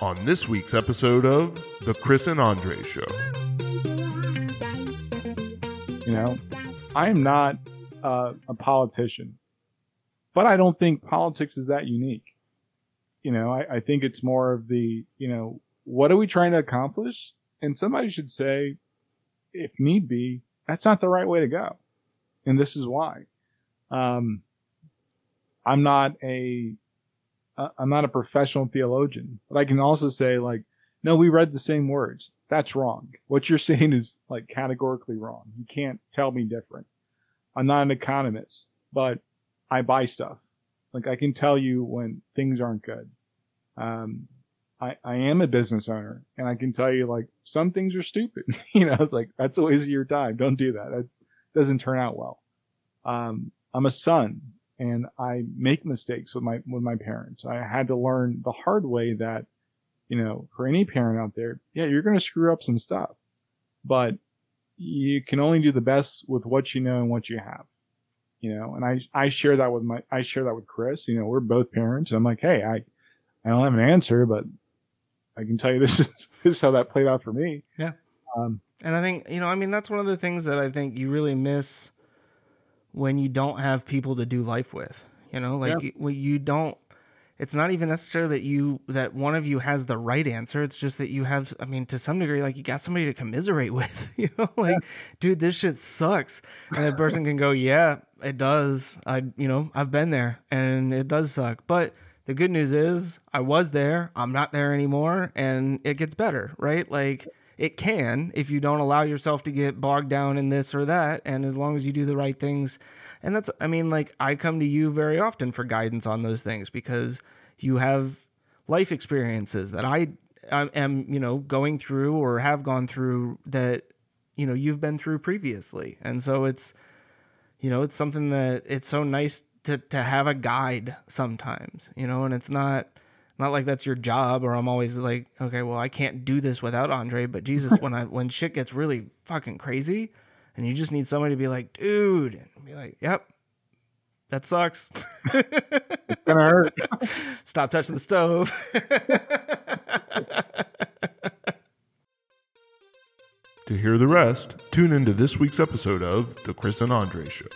on this week's episode of The Chris and Andre Show. You know, I am not uh, a politician, but I don't think politics is that unique. You know, I, I think it's more of the, you know, what are we trying to accomplish? And somebody should say, if need be, that's not the right way to go. And this is why. Um, I'm not a, I'm not a professional theologian, but I can also say like, no, we read the same words. That's wrong. What you're saying is like categorically wrong. You can't tell me different. I'm not an economist, but I buy stuff. Like I can tell you when things aren't good. Um, I, I am a business owner and I can tell you like some things are stupid. you know, it's like, that's a waste of your time. Don't do that. That doesn't turn out well. Um, I'm a son and I make mistakes with my, with my parents. I had to learn the hard way that, you know, for any parent out there, yeah, you're going to screw up some stuff, but you can only do the best with what you know and what you have, you know, and I, I share that with my, I share that with Chris, you know, we're both parents. I'm like, Hey, I, I don't have an answer, but I can tell you this is, this is how that played out for me. Yeah. Um, And I think, you know, I mean, that's one of the things that I think you really miss when you don't have people to do life with. You know, like Yeah. you, you don't, it's not even necessarily that you, that one of you has the right answer. It's just that you have, I mean, to some degree, like you got somebody to commiserate with, you know, like, dude, this shit sucks. And that person can go, yeah, it does. I, you know, I've been there and it does suck. But the good news is I was there. I'm not there anymore and it gets better, right? Like, it can if you don't allow yourself to get bogged down in this or that and as long as you do the right things. And that's i mean like i come to you very often for guidance on those things because you have life experiences that i, am you know going through or have gone through that you know you've been through previously. And so it's you know it's something that it's so nice to to have a guide sometimes you know and it's not not like that's your job or I'm always like, okay, well, I can't do this without Andre, but Jesus, when I when shit gets really fucking crazy and you just need somebody to be like, dude, and be like, yep, that sucks. it's gonna hurt. Stop touching the stove. To hear the rest, tune into this week's episode of The Chris and Andre Show.